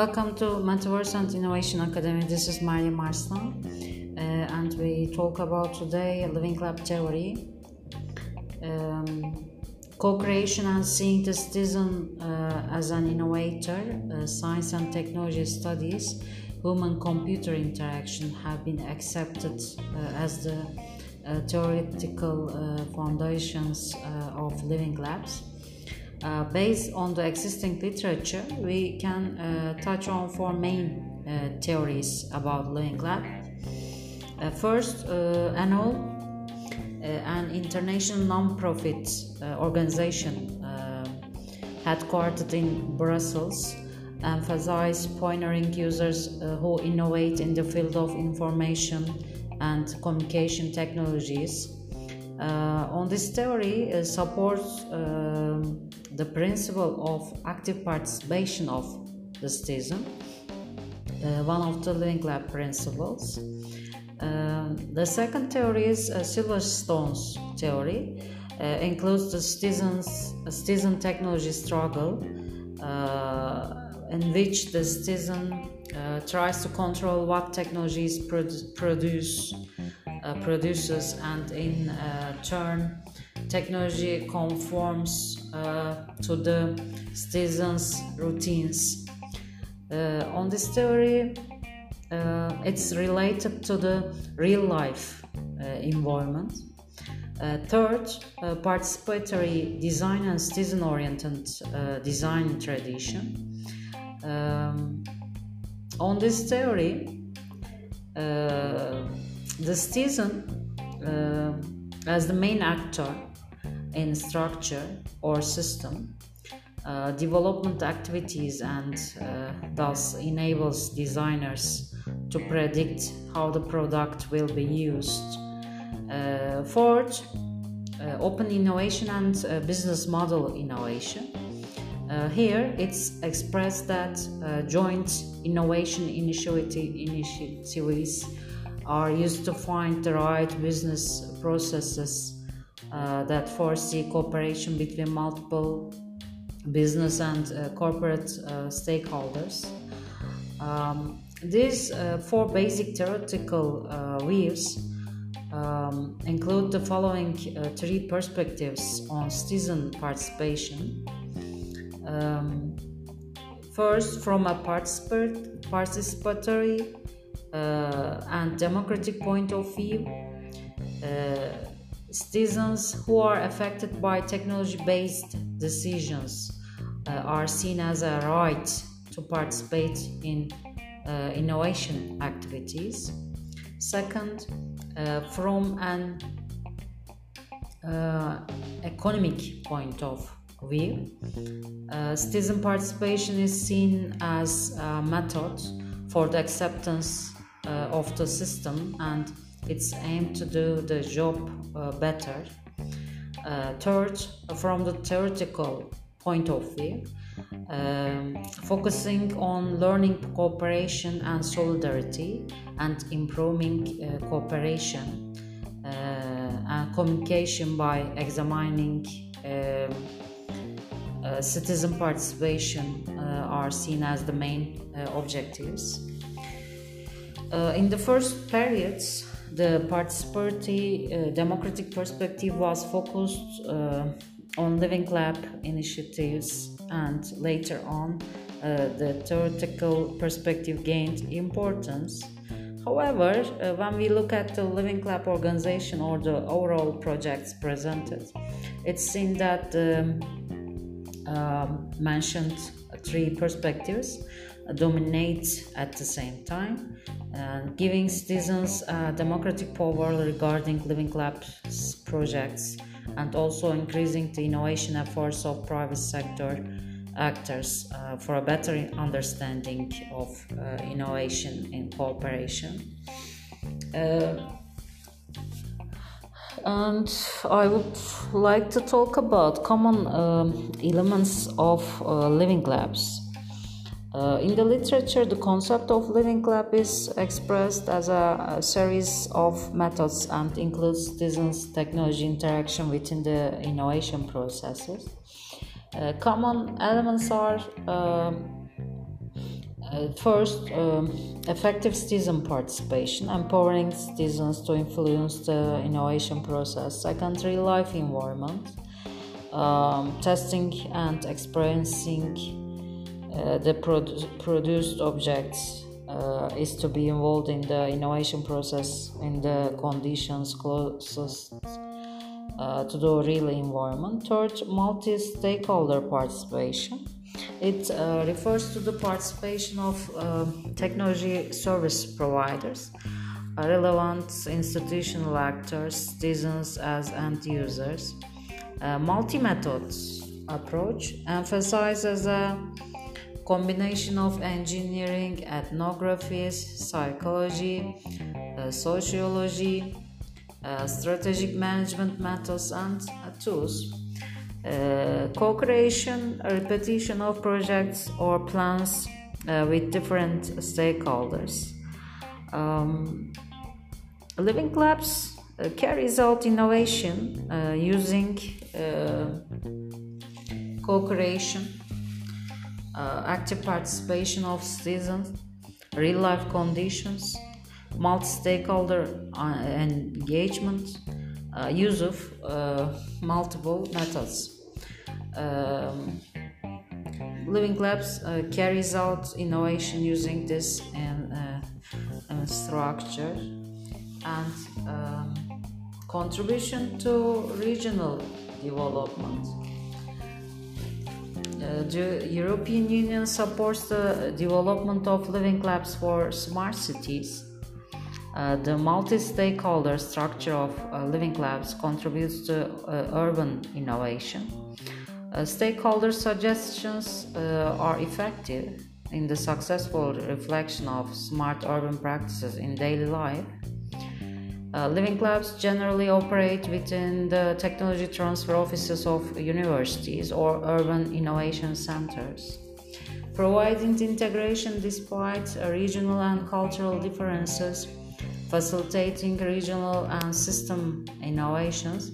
Welcome to Metaverse and Innovation Academy. This is Maria Marston, uh, and we talk about today Living Lab theory, um, co-creation and seeing the citizen uh, as an innovator. Uh, science and technology studies, human-computer interaction have been accepted uh, as the uh, theoretical uh, foundations of living labs. Uh, based on the existing literature, we can uh, touch on four main uh, theories about living lab. Uh, first, ENoLL, uh, an international non-profit organization headquartered in Brussels, emphasizes pioneering users who innovate in the field of information and communication technologies. On this theory, supports um, the principle of active participation of the citizen, uh, one of the Living Lab principles. Uh, the second theory is uh, Silverstone's theory, uh, includes the citizens, citizen technology struggle, uh, in which the citizen uh, tries to control what technologies produ- produce, produces, and in turn technology conforms uh, to the citizens' routines. Uh, on this theory, uh, it's related to the real life uh, environment. Uh, third, uh, participatory design and citizen oriented design tradition. Um, on this theory, the citizen as the main actor in structure or system uh, development activities and uh, thus enables designers to predict how the product will be used. Uh, fourth, uh, open innovation and uh, business model innovation. Uh, here it's expressed that joint innovation initiative, initiatives are used to find the right business processes uh, that foresee cooperation between multiple business and uh, corporate uh, stakeholders. Um, these uh, four basic theoretical uh, views um, include the following three perspectives on citizen participation. Um, first, from a participatory and democratic point of view, Citizens who are affected by technology based decisions uh, are seen as a right to participate in uh, innovation activities. Second, uh, from an uh, economic point of view, uh, citizen participation is seen as a method for the acceptance uh, of the system and it's aim to do the job uh, better. Uh, third, from the theoretical point of view, um, focusing on learning cooperation and solidarity and improving uh, cooperation uh, and communication by examining um, citizen participation uh, are seen as the main objectives. in the first periods, the participatory uh, democratic perspective was focused uh, on living lab initiatives and later on uh, the theoretical perspective gained importance however uh, when we look at the living lab organization or the overall projects presented it's seen that the um, mentioned three perspectives dominate at the same time, and giving citizens uh, democratic power regarding living labs projects and also increasing the innovation efforts of private sector actors uh, for a better understanding of uh, innovation in cooperation. And I would like to talk about common um, elements of uh, living labs. Uh, in the literature, the concept of living lab is expressed as a, a, series of methods and includes citizens' technology interaction within the innovation processes. Uh, common elements are uh, first, um, effective citizen participation, empowering citizens to influence the innovation process. Second, real life environment, um, testing and experiencing uh, the produ- produced objects uh, is to be involved in the innovation process in the conditions closest uh, to the real environment. Third, multi stakeholder participation. It uh, refers to the participation of uh, technology service providers, uh, relevant institutional actors, citizens as end users. multi methods approach emphasizes a combination of engineering, ethnography, psychology, uh, sociology, uh, strategic management methods, and uh, tools. Uh, co creation, repetition of projects or plans uh, with different stakeholders. Um, Living Labs uh, carries out innovation using co creation uh, active participation of citizens, real life conditions, multi stakeholder uh, engagement, uh, use of uh, multiple methods. Um, Living Labs uh, carries out innovation using this uh, structure and um, contribution to regional development. Uh, the European Union supports the development of living labs for smart cities. Uh, the multi stakeholder structure of uh, living labs contributes to uh, urban innovation. Uh, stakeholder suggestions uh, are effective in the successful reflection of smart urban practices in daily life living labs generally operate within the technology transfer offices of universities or urban innovation centers. Providing integration despite regional and cultural differences, facilitating regional and system innovations,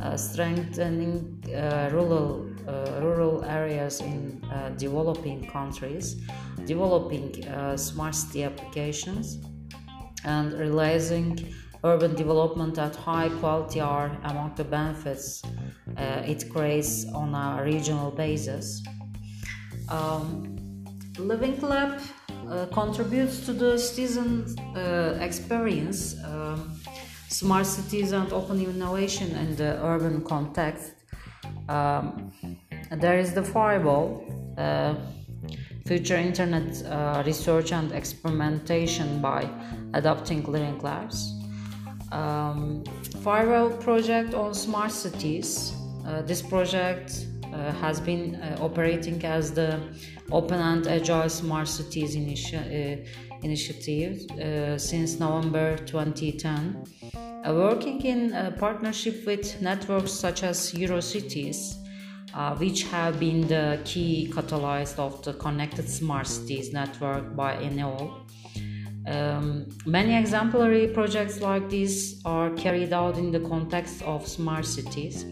uh, strengthening uh, rural, uh, rural areas in uh, developing countries, developing uh, smart city applications, and realizing urban development at high quality are among the benefits uh, it creates on a regional basis. Um, Living Lab uh, contributes to the citizen uh, experience, um, smart cities, and open innovation in the urban context. Um, there is the Fireball, uh, future internet uh, research and experimentation by adopting living labs um, Fireball project on smart cities. Uh, this project has been uh, operating as the Open and Agile Smart Cities initi- uh, initiative uh, since November 2010, uh, working in partnership with networks such as Eurocities. which have been the key catalyst of the Connected Smart Cities network by ENoLL. Um, many exemplary projects like this are carried out in the context of smart cities.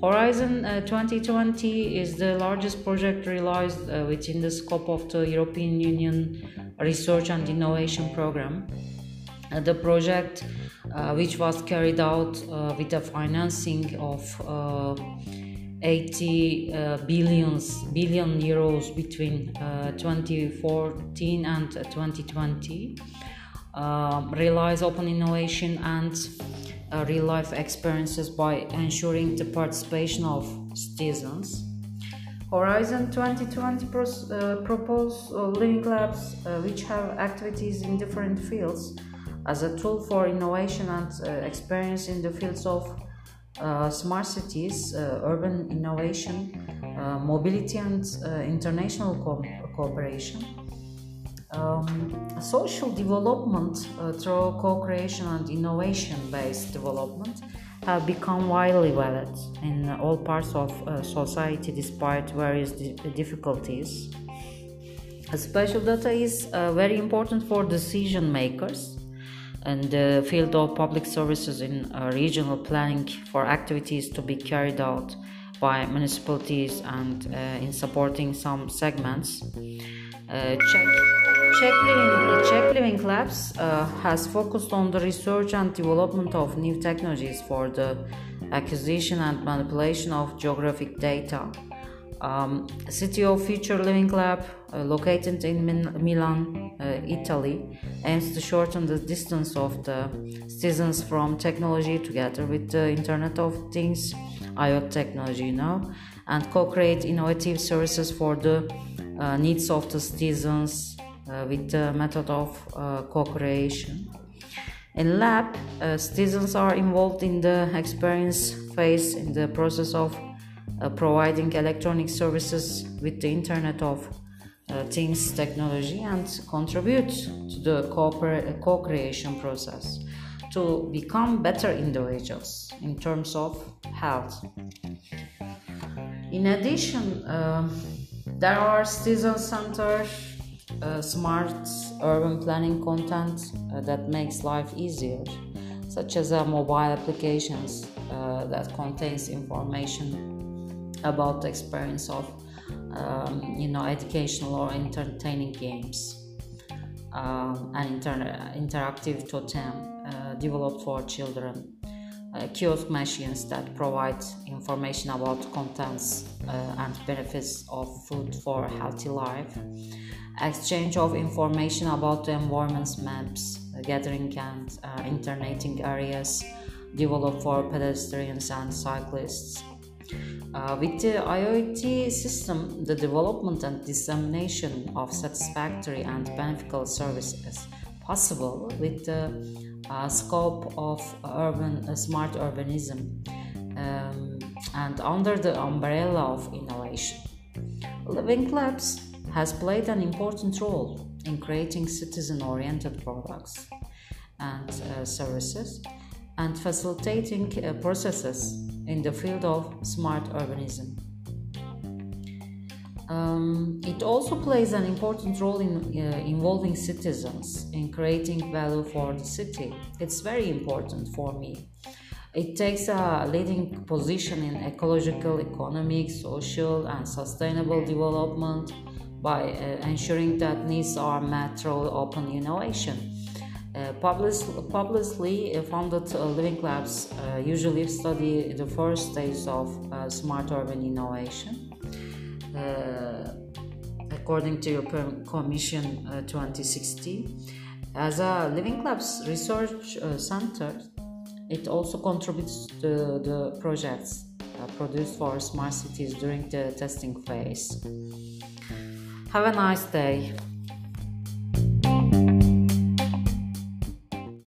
Horizon uh, 2020 is the largest project realized uh, within the scope of the European Union Research and Innovation Programme. Uh, the project, uh, which was carried out uh, with the financing of uh, 80 uh, billions billion euros between uh, 2014 and 2020 uh, realize open innovation and uh, real life experiences by ensuring the participation of citizens Horizon 2020 pros, uh, propose uh, living labs which have activities in different fields as a tool for innovation and experience in the fields of uh, smart cities, uh, urban innovation, uh, mobility, and uh, international co- cooperation. Um, social development uh, through co creation and innovation based development have become widely valid in all parts of society despite various di- difficulties. Spatial data is very important for decision makers and the field of public services in uh, regional planning for activities to be carried out by municipalities and uh, in supporting some segments. Uh, Czech, Living, Czech Living Labs uh, has focused on the research and development of new technologies for the acquisition and manipulation of geographic data. Um, City of Future Living Lab, uh, located in Min- Milan, uh, Italy, aims to shorten the distance of the citizens from technology together with the Internet of Things, IoT technology, know, and co create innovative services for the uh, needs of the citizens with the method of uh, co creation. In lab, uh, citizens are involved in the experience phase in the process of uh, providing electronic services with the Internet of uh, Things technology and contribute to the co creation process to become better individuals in terms of health. In addition, uh, there are citizen centered uh, smart urban planning content uh, that makes life easier, such as uh, mobile applications uh, that contains information about the experience of um, you know educational or entertaining games um, and inter- interactive totem uh, developed for children uh, kiosk machines that provide information about contents uh, and benefits of food for healthy life. Exchange of information about the environment's maps gathering and uh, internating areas developed for pedestrians and cyclists. Uh, with the IoT system, the development and dissemination of satisfactory and beneficial services possible with the uh, scope of urban smart urbanism um, and under the umbrella of innovation. Living Labs has played an important role in creating citizen-oriented products and uh, services and facilitating uh, processes in the field of smart urbanism. Um, it also plays an important role in uh, involving citizens in creating value for the city. It's very important for me. It takes a leading position in ecological, economic, social, and sustainable development by uh, ensuring that needs are met through open innovation uh, publicly funded uh, living labs uh, usually study the first stage of uh, smart urban innovation. Uh, according to European Commission uh, 2016, as a Living Labs research uh, center, it also contributes to the projects uh, produced for smart cities during the testing phase. Have a nice day.